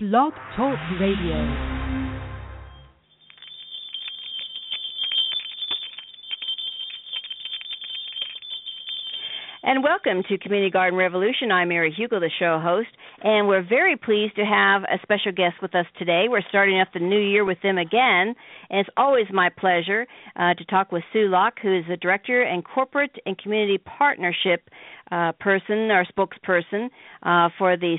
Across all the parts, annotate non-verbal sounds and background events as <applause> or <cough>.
Blog Talk Radio. And welcome to Community Garden Revolution. I'm Mary Hukill, the show host, and we're very pleased to have a special guest with us today. We're starting off the new year with them again, and it's always my pleasure uh, to talk with Sue Locke, who is the Director and Corporate and Community Partnership uh, person or spokesperson uh, for the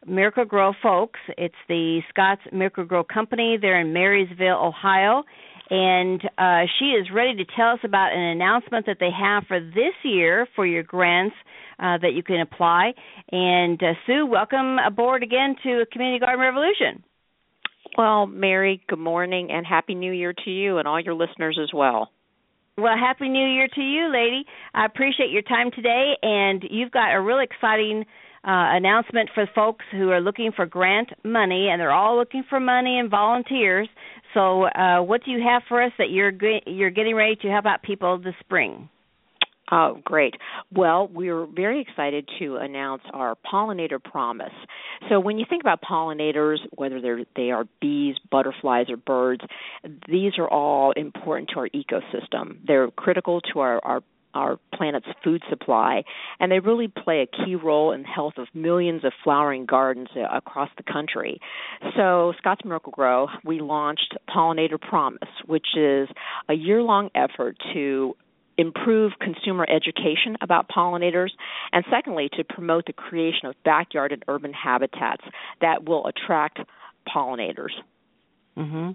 Scotts Miracle-Gro folks. It's the Scotts Miracle-Gro Company. They're in Marysville, Ohio. And uh, she is ready to tell us about an announcement that they have for this year for your grants uh, that you can apply. And uh, Sue, welcome aboard again to Community Garden Revolution. Well, Mary, good morning and Happy New Year to you and all your listeners as well. Well, happy New Year to you, lady. I appreciate your time today, and you've got a really exciting uh, announcement for folks who are looking for grant money, and they're all looking for money and volunteers. So, uh, what do you have for us that you're you're getting ready to help out people this spring? Oh, great. Well, we're very excited to announce our pollinator promise. So, when you think about pollinators, whether they're, they are bees, butterflies, or birds, these are all important to our ecosystem. They're critical to our, our our planet's food supply, and they really play a key role in the health of millions of flowering gardens across the country. So, Scotts Miracle-Gro, we launched Pollinator Promise, which is a year-long effort to improve consumer education about pollinators, and secondly, to promote the creation of backyard and urban habitats that will attract pollinators. Mm-hmm.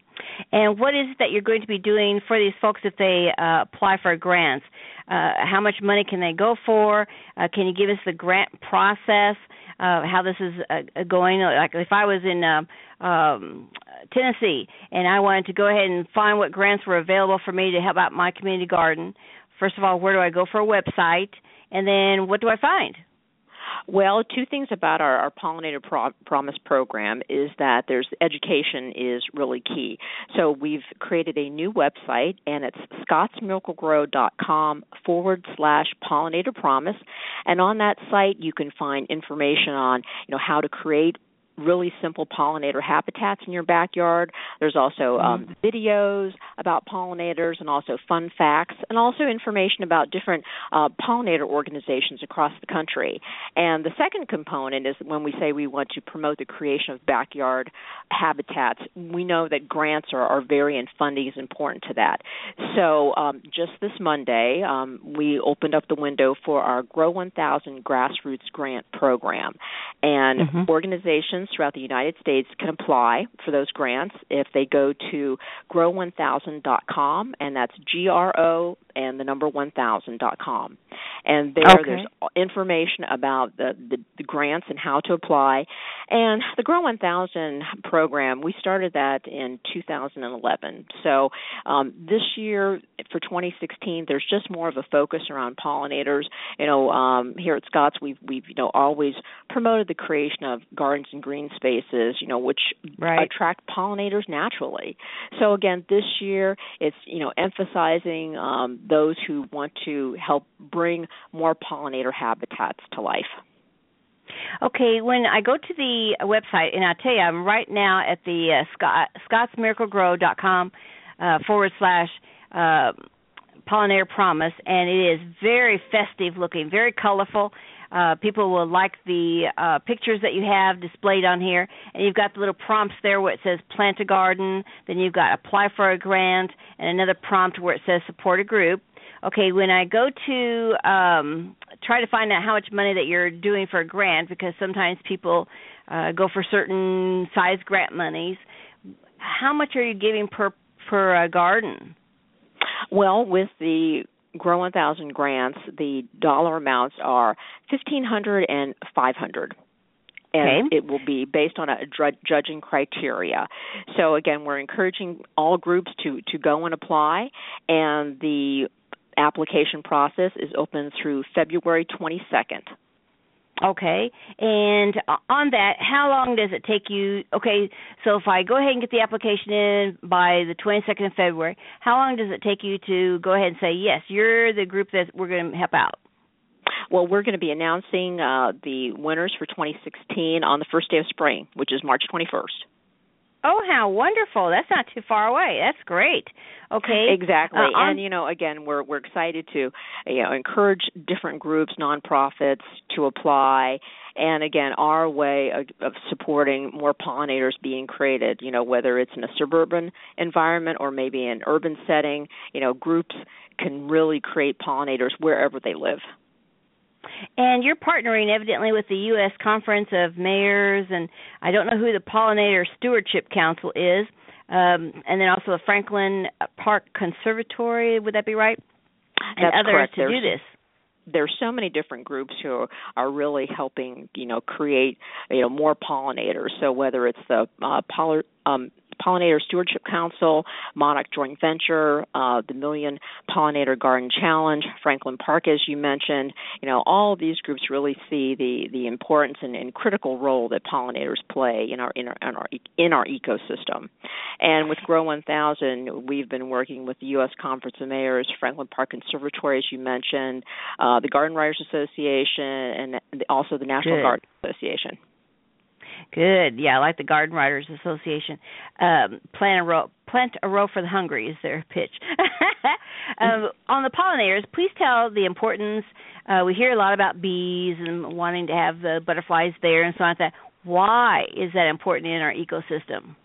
And what is it that you're going to be doing for these folks if they uh, apply for grants? Uh, how much money can they go for? Uh, can you give us the grant process? Uh, how this is uh, going? Like if I was in uh, um, Tennessee and I wanted to go ahead and find what grants were available for me to help out my community garden. First of all, where do I go for a website? And then what do I find? Well, two things about our, our Pollinator Pro- Promise program is that there's education is really key. So we've created a new website, and it's scottsmiraclegro.com forward slash pollinator promise. And on that site, you can find information on you know how to create really simple pollinator habitats in your backyard. There's also um, mm-hmm. videos about pollinators and also fun facts and also information about different uh, pollinator organizations across the country. And the second component is when we say we want to promote the creation of backyard habitats, we know that grants are, are very and funding is important to that. So um, just this Monday, um, we opened up the window for our Grow 1000 Grassroots Grant Program. And mm-hmm. organizations organizations throughout the United States can apply for those grants if they go to gro1000.com, and that's G R O and the number 1000.com. And there, okay. there's information about the, the, the grants and how to apply. And the Grow 1000 program, we started that in 2011. So um, this year, for 2016, there's just more of a focus around pollinators. You know, um, here at Scotts, we've we've you know always promoted the creation of gardens and green spaces, you know, which right. attract pollinators naturally. So again, this year it's you know emphasizing um, those who want to help bring more pollinator habitats to life. Okay, when I go to the website, and I tell you, I'm right now at the uh, Scott, scottsmiraclegro.com uh, forward slash uh, pollinator promise, and it is very festive looking, very colorful. Uh, people will like the uh, pictures that you have displayed on here, and you've got the little prompts there where it says plant a garden. Then you've got apply for a grant, and another prompt where it says support a group. Okay, when I go to um, try to find out how much money that you're doing for a grant, because sometimes people uh, go for certain size grant monies, how much are you giving per per uh, garden? Well, with the Grow 1000 grants, the dollar amounts are 1500 and 500 and okay. it will be based on a judging criteria. So again, we're encouraging all groups to to go and apply, and the application process is open through February 22nd. Okay. And on that, how long does it take you? Okay, so if I go ahead and get the application in by the 22nd of February, how long does it take you to go ahead and say, yes, you're the group that we're going to help out? Well, we're going to be announcing uh, the winners for 2016 on the first day of spring, which is March 21st. Oh, how wonderful! That's not too far away. That's great. Okay. Exactly. Uh, and you know, again, we're we're excited to you know encourage different groups, nonprofits to apply. And again, our way of, of supporting more pollinators being created, you know, whether it's in a suburban environment or maybe an urban setting, you know, groups can really create pollinators wherever they live. And you're partnering evidently with the U.S. Conference of Mayors, and I don't know who the Pollinator Stewardship Council is, um, and then also the Franklin Park Conservatory. Would that be right? And others correct. to there's, do this. There's so many different groups who are really helping, you know, create, you know, more pollinators. So whether it's the uh, poly, um, Pollinator Stewardship Council, Monarch Joint Venture, uh, the Million Pollinator Garden Challenge, Franklin Park, as you mentioned. You know, all of these groups really see the the importance and, and critical role that pollinators play in our in our in our, in our ecosystem. And with Grow 1000, we've been working with the U.S. Conference of Mayors, Franklin Park Conservatory, as you mentioned, uh, the Garden Writers Association, and also the National Good. Garden Association. Good. Yeah, I like the Garden Writers Association. Um, plant a row, plant a row for the hungry is their pitch. <laughs> um, on the pollinators, please tell the importance. Uh, we hear a lot about bees and wanting to have the butterflies there and so on. Like that. Why is that important in our ecosystem?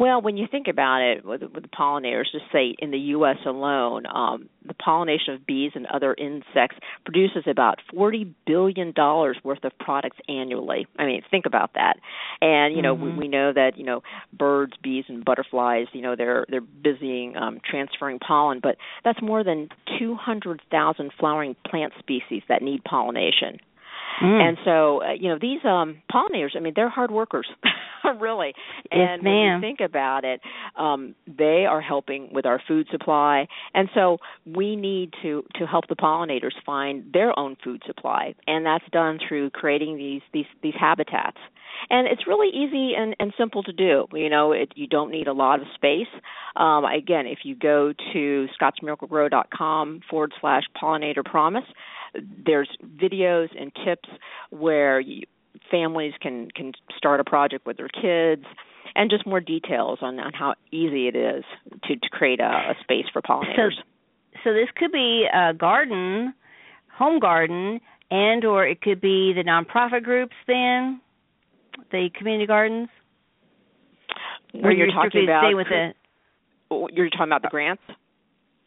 Well, when you think about it, with, with the pollinators, just say in the U.S. alone, um, the pollination of bees and other insects produces about forty billion dollars worth of products annually. I mean, think about that. And you know, Mhm. we, we know that you know birds, bees, and butterflies. You know, they're they're busying um, transferring pollen, but that's more than two hundred thousand flowering plant species that need pollination. Mm. And so, uh, you know, these um pollinators, I mean, they're hard workers, <laughs> really. Yes, and when you think about it, um they are helping with our food supply. And so we need to to help the pollinators find their own food supply, and that's done through creating these these these habitats. And it's really easy and, and simple to do. You know, it, you don't need a lot of space. Um, again, if you go to scottsmiraclegro.com forward slash pollinator promise, there's videos and tips where you, families can can start a project with their kids and just more details on, on how easy it is to, to create a, a space for pollinators. So this could be a garden, home garden, and or it could be the nonprofit groups then, the community gardens. when Or you're you're talking about with the you're talking about the grants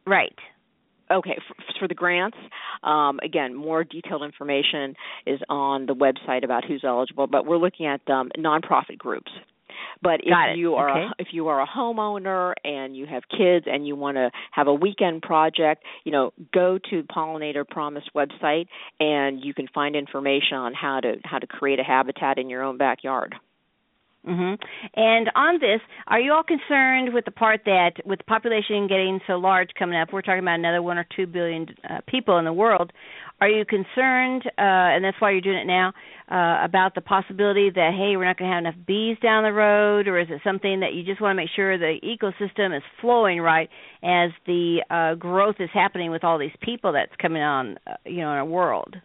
right. Okay, for, for the grants, um, again, more detailed information is on the website about who's eligible. But we're looking at um, nonprofit groups. But if you are Okay. a, if you are a homeowner and you have kids and you want to have a weekend project, you know, go to Pollinator Promise website and you can find information on how to how to create a habitat in your own backyard. Hmm And on this, are you all concerned with the part that with the population getting so large coming up, we're talking about another one or two billion uh, people in the world. Are you concerned, uh, and that's why you're doing it now, uh, about the possibility that hey, we're not going to have enough bees down the road, or is it something that you just want to make sure the ecosystem is flowing right as the uh, growth is happening with all these people that's coming on, uh, you know, in our world?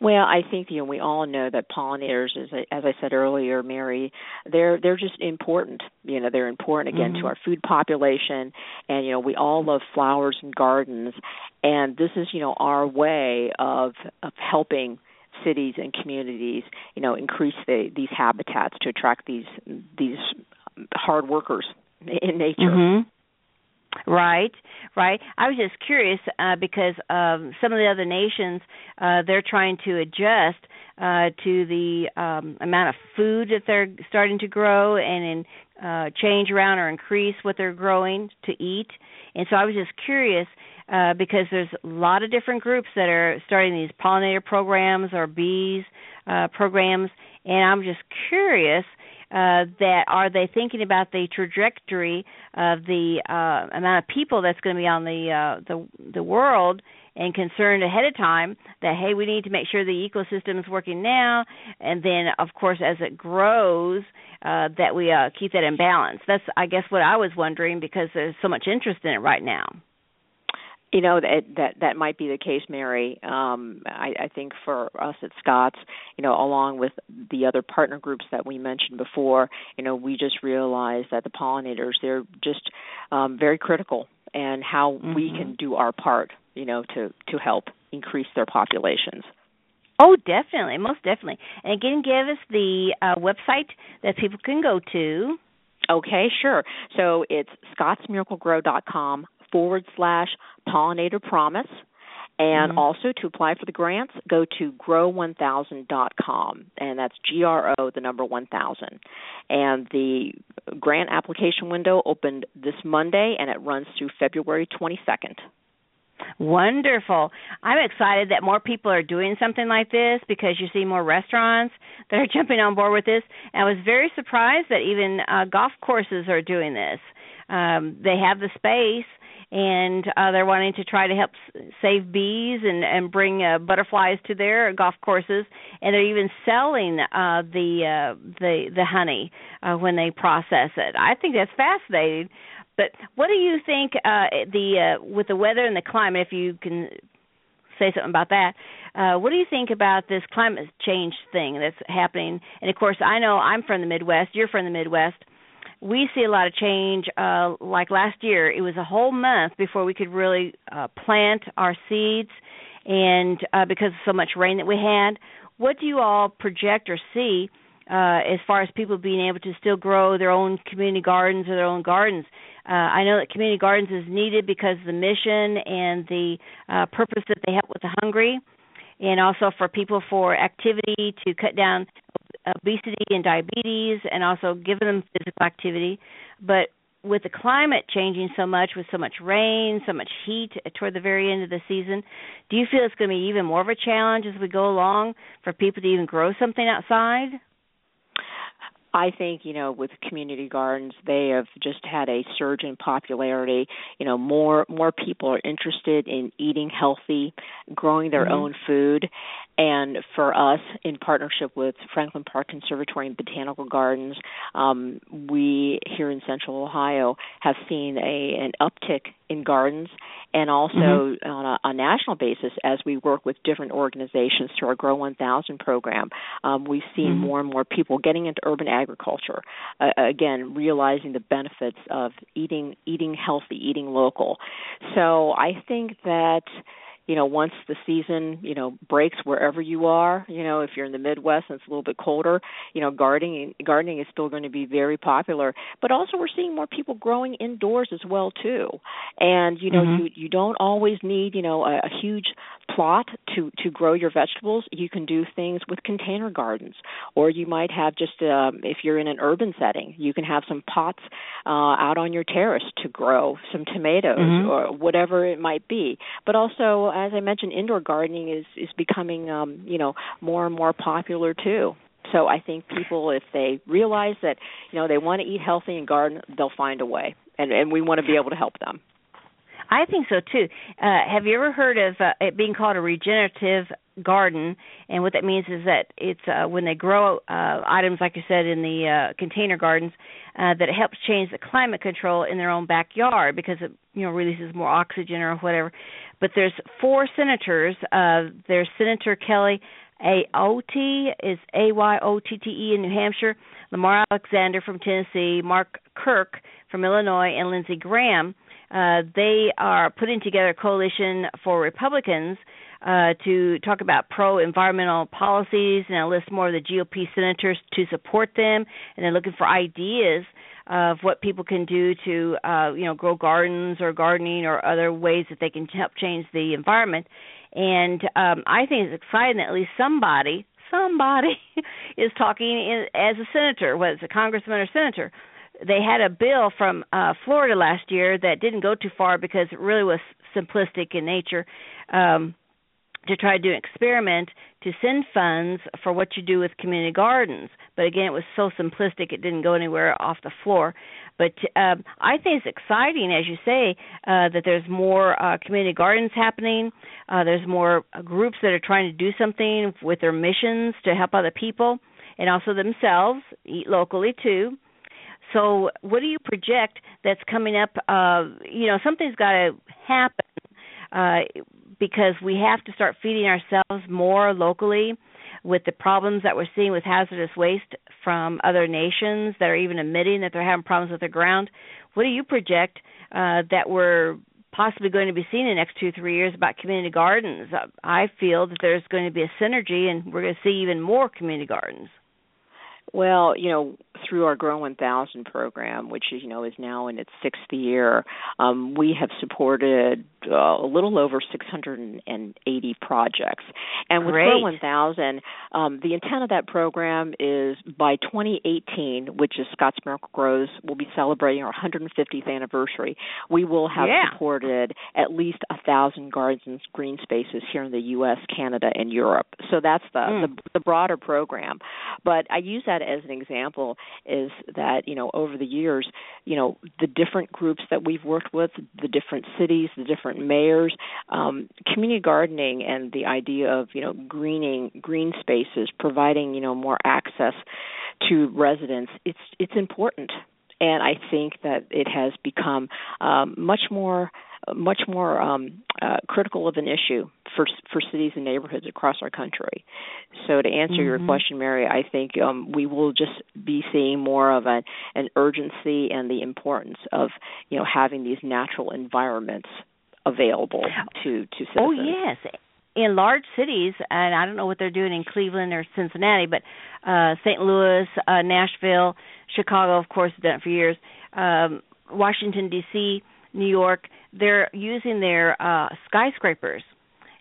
Well, I think you know we all know that pollinators, as I, as I said earlier, Mary, they're they're just important. You know, they're important again Mhm. to our food population, and you know we all love flowers and gardens, and this is you know our way of of helping cities and communities, you know, increase the, these habitats to attract these these hard workers in nature. Mhm. Right, right. I was just curious uh, because um, some of the other nations uh, they're trying to adjust uh, to the um, amount of food that they're starting to grow and in, uh, change around or increase what they're growing to eat. And so I was just curious uh, because there's a lot of different groups that are starting these pollinator programs or bees uh, programs, and I'm just curious that are they thinking about the trajectory of the uh, amount of people that's going to be on the uh, the the world and concerned ahead of time that hey we need to make sure the ecosystem is working now and then of course as it grows uh, that we uh, keep that in balance. That's i guess what i was wondering because there's so much interest in it right now you know that that that might be the case, Mary. Um, I, I think for us at Scotts, you know, along with the other partner groups that we mentioned before, you know, we just realized that the pollinators they're just um, very critical, and how mm-hmm. we can do our part, you know, to to help increase their populations. Oh, definitely, most definitely. And again, give us the uh, website that people can go to. Okay, sure. So it's scottsmiraclegro.com forward slash pollinator promise. And mm-hmm. also to apply for the grants, go to gro1000.com, and that's G R O, the number 1000. And the grant application window opened this Monday, and it runs through February 22nd. Wonderful. I'm excited that more people are doing something like this because you see more restaurants that are <laughs> jumping on board with this. And I was very surprised that even uh, golf courses are doing this. Um, they have the space and uh, they're wanting to try to help save bees and and bring uh, butterflies to their golf courses, and they're even selling uh, the uh, the the honey uh, when they process it. I think that's fascinating. But what do you think uh, the uh, with the weather and the climate? If you can say something about that. Uh, what do you think about this climate change thing that's happening? And of course, I know I'm from the Midwest. You're from the Midwest we see a lot of change. Uh, like last year, it was a whole month before we could really uh, plant our seeds, and uh, because of so much rain that we had, what do you all project or see uh, as far as people being able to still grow their own community gardens or their own gardens? Uh, I know that community gardens is needed because of the mission and the uh, purpose that they help with the hungry, and also for people for activity to cut down obesity and diabetes and also giving them physical activity but with the climate changing so much with so much rain so much heat toward the very end of the season do you feel it's going to be even more of a challenge as we go along for people to even grow something outside I think you know with community gardens they have just had a surge in popularity. You know more more people are interested in eating healthy, growing their mm-hmm. own food, and for us, in partnership with Franklin Park Conservatory and Botanical Gardens, um, we here in Central Ohio have seen a an uptick in gardens, and also mm-hmm. on a, a, national basis as we work with different organizations through our Grow 1000 program, um, we've seen mm-hmm. more and more people getting into urban agriculture. Uh, again, realizing the benefits of eating eating healthy, eating local. So I think that you know once the season you know breaks wherever you are you know if you're in the midwest and it's a little bit colder you know gardening gardening is still going to be very popular but also we're seeing more people growing indoors as well too and you know mm-hmm. you you don't always need you know a, a huge plot to to grow your vegetables you can do things with container gardens or you might have just um if you're in an urban setting you can have some pots uh out on your terrace to grow some tomatoes mm-hmm. or whatever it might be but also as I mentioned, indoor gardening is is becoming um, you know more and more popular too. So I think people, if they realize that you know they want to eat healthy and garden, they'll find a way, and and we want to be able to help them. I think so too. Uh, have you ever heard of uh, it being called a regenerative garden? And what that means is that it's uh, when they grow uh, items, like you said, in the uh, container gardens, uh, that it helps change the climate control in their own backyard because it you know releases more oxygen or whatever. But there's four senators. Uh, there's Senator Kelly Ayotte is A Y O T T E in New Hampshire, Lamar Alexander from Tennessee, Mark Kirk from Illinois, and Lindsey Graham uh, they are putting together a coalition for Republicans uh, to talk about pro environmental policies and I list more of the GOP senators to support them, and they're looking for ideas of what people can do to uh, you know grow gardens or gardening or other ways that they can help change the environment. And um, I think it's exciting that at least somebody somebody <laughs> is talking in, as a senator, whether it's a congressman or senator, they had a bill from uh, Florida last year that didn't go too far because it really was simplistic in nature. Um, to try to do an experiment to send funds for what you do with community gardens. But again, it was so simplistic it didn't go anywhere off the floor. But um, I think it's exciting, as you say, uh, that there's more uh, community gardens happening. Uh, there's more groups that are trying to do something with their missions to help other people and also themselves eat locally too. So, what do you project that's coming up? Uh, you know, something's got to happen uh, because we have to start feeding ourselves more locally with the problems that we're seeing with hazardous waste from other nations that are even admitting that they're having problems with the ground. What do you project uh, that we're possibly going to be seeing in the next two three years about community gardens? I feel that there's going to be a synergy, and we're going to see even more community gardens. Well, you know, through our Grow 1000 program, which is, you know is now in its sixth year, um, we have supported uh, a little over 680 projects. And with Great. Grow 1000, um, the intent of that program is by 2018, which is Scotts Miracle-Gro's, will be celebrating our 150th anniversary. We will have yeah. supported at least a thousand gardens and green spaces here in the U.S., Canada, and Europe. So that's the, Mm. the the broader program. But I use that as an example is that you know over the years you know the different groups that we've worked with the different cities the different mayors um, community gardening and the idea of you know greening green spaces providing you know more access to residents it's it's important. And I think that it has become um, much more much more um, uh, critical of an issue for for cities and neighborhoods across our country. So to answer your Mhm. question, Mary, I think um, we will just be seeing more of an an urgency and the importance of you know having these natural environments available to to citizens. Oh yes, in large cities, and I don't know what they're doing in Cleveland or Cincinnati, but uh St. Louis, uh Nashville, Chicago, of course, done it for years. Um Washington D.C., New York, they're using their uh skyscrapers,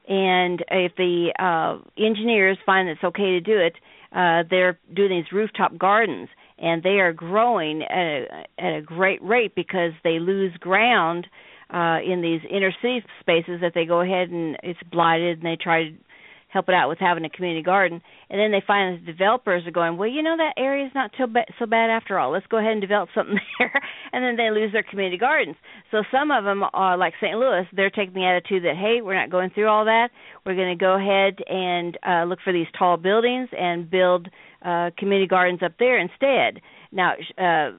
and if the uh engineers find it's okay to do it, uh they're doing these rooftop gardens, and they are growing at a, at a great rate because they lose ground uh in these inner city spaces that they go ahead and it's blighted and they try to help it out with having a community garden. And then they find that the developers are going well you know that area is not so bad so bad after all. Let's go ahead and develop something <laughs> there. And then they lose their community gardens. So some of them are like St. Louis they're taking the attitude that hey we're not going through all that. We're going to go ahead and uh look for these tall buildings and build uh community gardens up there instead. Now uh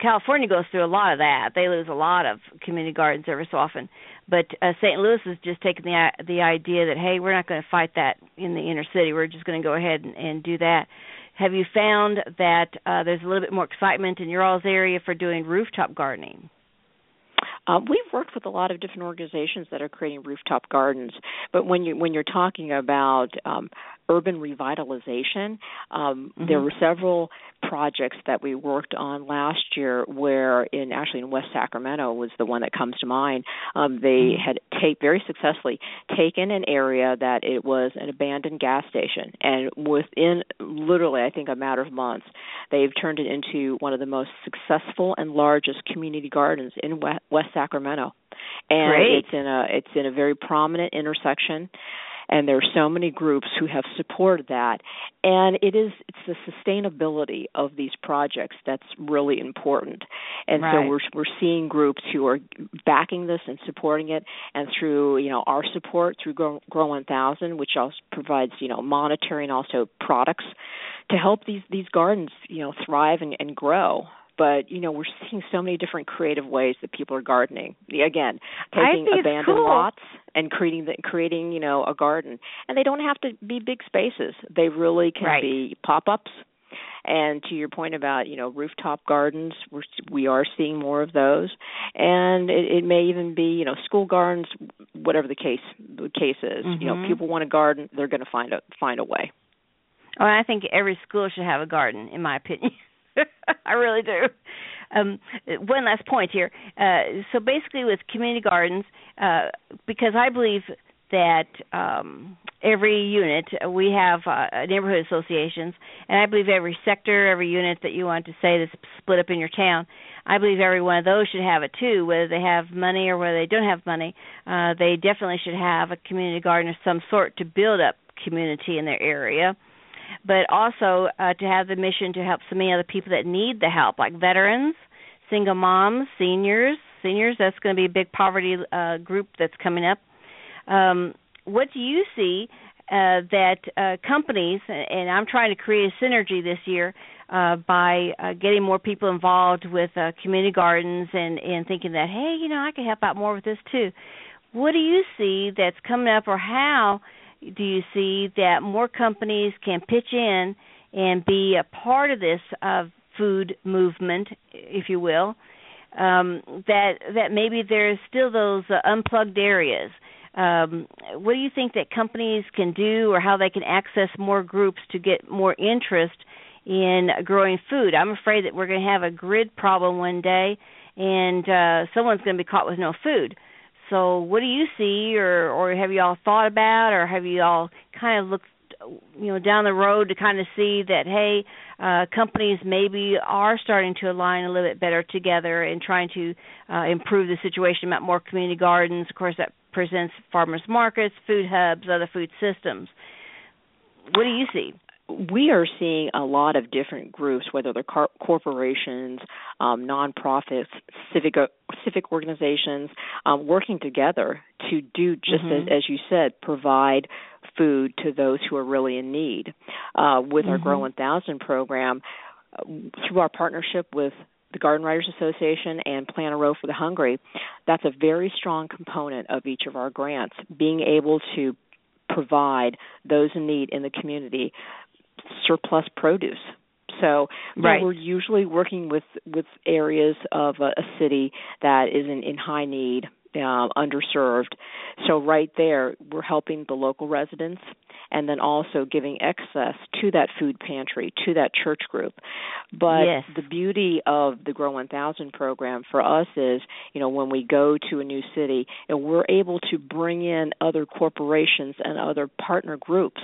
California goes through a lot of that. They lose a lot of community gardens every so often. But uh, St. Louis has just taken the the idea that hey, we're not going to fight that in the inner city. We're just going to go ahead and, and do that. Have you found that uh, there's a little bit more excitement in your all's area for doing rooftop gardening? Um, we've worked with a lot of different organizations that are creating rooftop gardens, but when you when you're talking about um, urban revitalization, um, Mhm. there were several projects that we worked on last year. Where in actually in West Sacramento was the one that comes to mind. Um, they Mhm. had take very successfully taken an area that it was an abandoned gas station, and within literally I think a matter of months, they've turned it into one of the most successful and largest community gardens in West, West Sacramento, and Great. it's in a it's in a very prominent intersection, and there are so many groups who have supported that, and it is it's the sustainability of these projects that's really important, and so we're we're seeing groups who are backing this and supporting it, and through you know our support through Grow, Grow 1000, which also provides you know monitoring also products to help these these gardens you know thrive and, and grow but you know we're seeing so many different creative ways that people are gardening again taking abandoned cool. lots and creating the, creating you know a garden and they don't have to be big spaces they really can Right. be pop-ups and to your point about you know rooftop gardens we're we are seeing more of those and it, it may even be you know school gardens whatever the case the case is you know Mhm. people want to garden they're going to find a find a way Oh, I think every school should have a garden, in my opinion. <laughs> <laughs> I really do. Um, one last point here. Uh, so basically, with community gardens, uh, because I believe that um, every unit we have uh, neighborhood associations, and I believe every sector, every unit that you want to say that's split up in your town, I believe every one of those should have it too. Whether they have money or whether they don't have money, uh, they definitely should have a community garden of some sort to build up community in their area but also uh, to have the mission to help so many other people that need the help, like veterans, single moms, seniors. Seniors, that's going to be a big poverty uh, group that's coming up. Um, what do you see uh, that uh, companies, and I'm trying to create a synergy this year uh, by uh, getting more people involved with uh, community gardens and, and thinking that, hey, you know, I can help out more with this too. what do you see that's coming up, or how do you see that more companies can pitch in and be a part of this uh, food movement, if you will? Um, that that maybe there's still those uh, unplugged areas. Um, what do you think that companies can do, or how they can access more groups to get more interest in growing food? I'm afraid that we're going to have a grid problem one day, and uh, someone's going to be caught with no food. So, what do you see, or or have you all thought about, or have you all kind of looked, you know, down the road to kind of see that hey, uh, companies maybe are starting to align a little bit better together and trying to uh, improve the situation about more community gardens. Of course, that presents farmers markets, food hubs, other food systems. What do you see? We are seeing a lot of different groups, whether they're car- corporations, um, nonprofits, civic civic organizations, um, working together to do just mm-hmm. as, as you said, provide food to those who are really in need. Uh, with mm-hmm. our Grow 1000 program, uh, through our partnership with the Garden Writers Association and Plant a Row for the Hungry, that's a very strong component of each of our grants, being able to provide those in need in the community surplus produce. So right. we're usually working with with areas of a, a city that is in, in high need, uh, underserved. So right there, we're helping the local residents and then also giving access to that food pantry, to that church group. But yes. the beauty of the Grow 1000 program for us is, you know, when we go to a new city, and we're able to bring in other corporations and other partner groups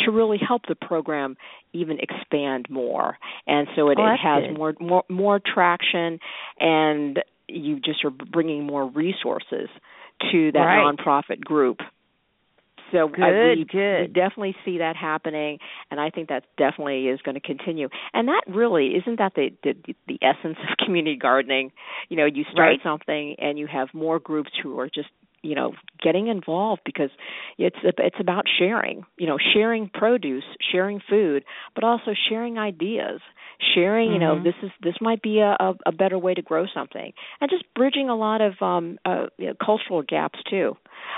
to really help the program even expand more. And so it, oh, it has good. more more more traction and you just are bringing more resources to that right. nonprofit group so good, I, we, good. we definitely see that happening, and I think that definitely is going to continue. And that really isn't that the the, the essence of <laughs> community gardening. You know, you start right. something and you have more groups who are just you know getting involved because it's it's about sharing you know sharing produce sharing food but also sharing ideas sharing you know mm-hmm. this is this might be a, a a better way to grow something and just bridging a lot of um uh, you know, cultural gaps too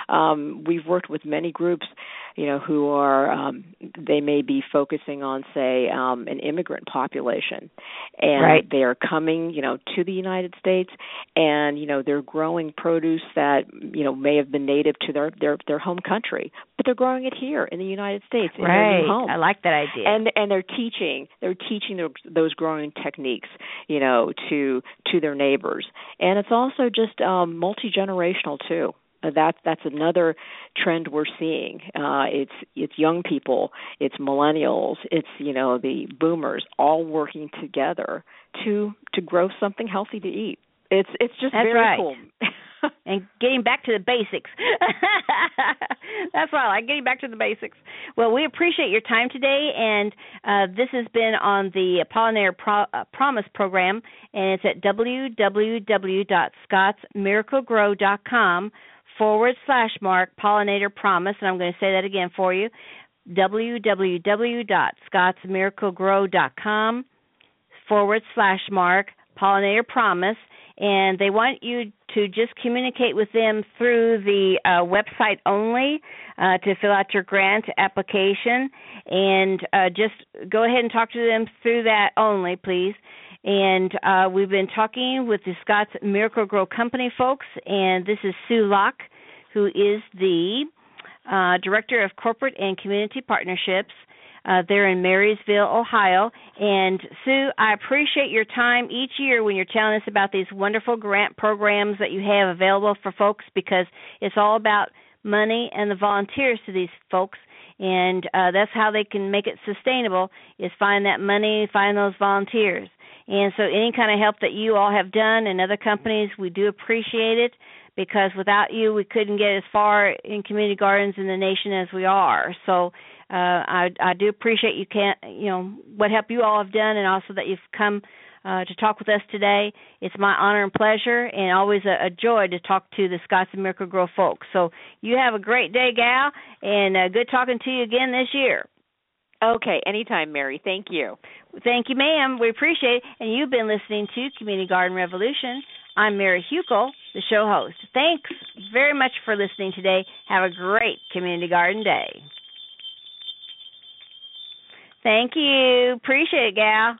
um, we've worked with many groups, you know, who are um, they may be focusing on, say, um, an immigrant population, and right. they are coming, you know, to the United States, and you know they're growing produce that you know may have been native to their their their home country, but they're growing it here in the United States in right. their new home. I like that idea. And and they're teaching they're teaching their, those growing techniques, you know, to to their neighbors, and it's also just um, multi generational too. Uh, that's that's another trend we're seeing. Uh, it's it's young people, it's millennials, it's you know the boomers all working together to to grow something healthy to eat. It's it's just that's very right. cool. <laughs> and getting back to the basics. <laughs> That's all. I getting back to the basics. Well, we appreciate your time today, and uh, this has been on the Pollinator Pro- uh, Promise program, and it's at www.scottsmiraclegro.com forward slash mark pollinator promise, and I'm going to say that again for you www.scottsmiraclegro.com forward slash mark pollinator promise and they want you to just communicate with them through the uh, website only uh, to fill out your grant application and uh, just go ahead and talk to them through that only please and uh, we've been talking with the Scotts Miracle-Gro Company folks, and this is Sue Locke, who is the uh, Director of Corporate and Community Partnerships. Uh, there in Marysville, Ohio. And Sue, I appreciate your time each year when you're telling us about these wonderful grant programs that you have available for folks because it's all about money and the volunteers to these folks and uh, that's how they can make it sustainable is find that money find those volunteers and so, any kind of help that you all have done and other companies, we do appreciate it because without you, we couldn't get as far in community gardens in the nation as we are. So, uh, I, I do appreciate you can you know what help you all have done, and also that you've come uh, to talk with us today. It's my honor and pleasure, and always a, a joy to talk to the Scotts and Miracle-Gro folks. So, you have a great day, gal, and uh, good talking to you again this year. Okay, anytime, Mary. Thank you. Thank you, ma'am. We appreciate it. And you've been listening to Community Garden Revolution I'm Mary Hukill, the show host. Thanks very much for listening today. Have a great community garden day. Thank you. Appreciate it, gal.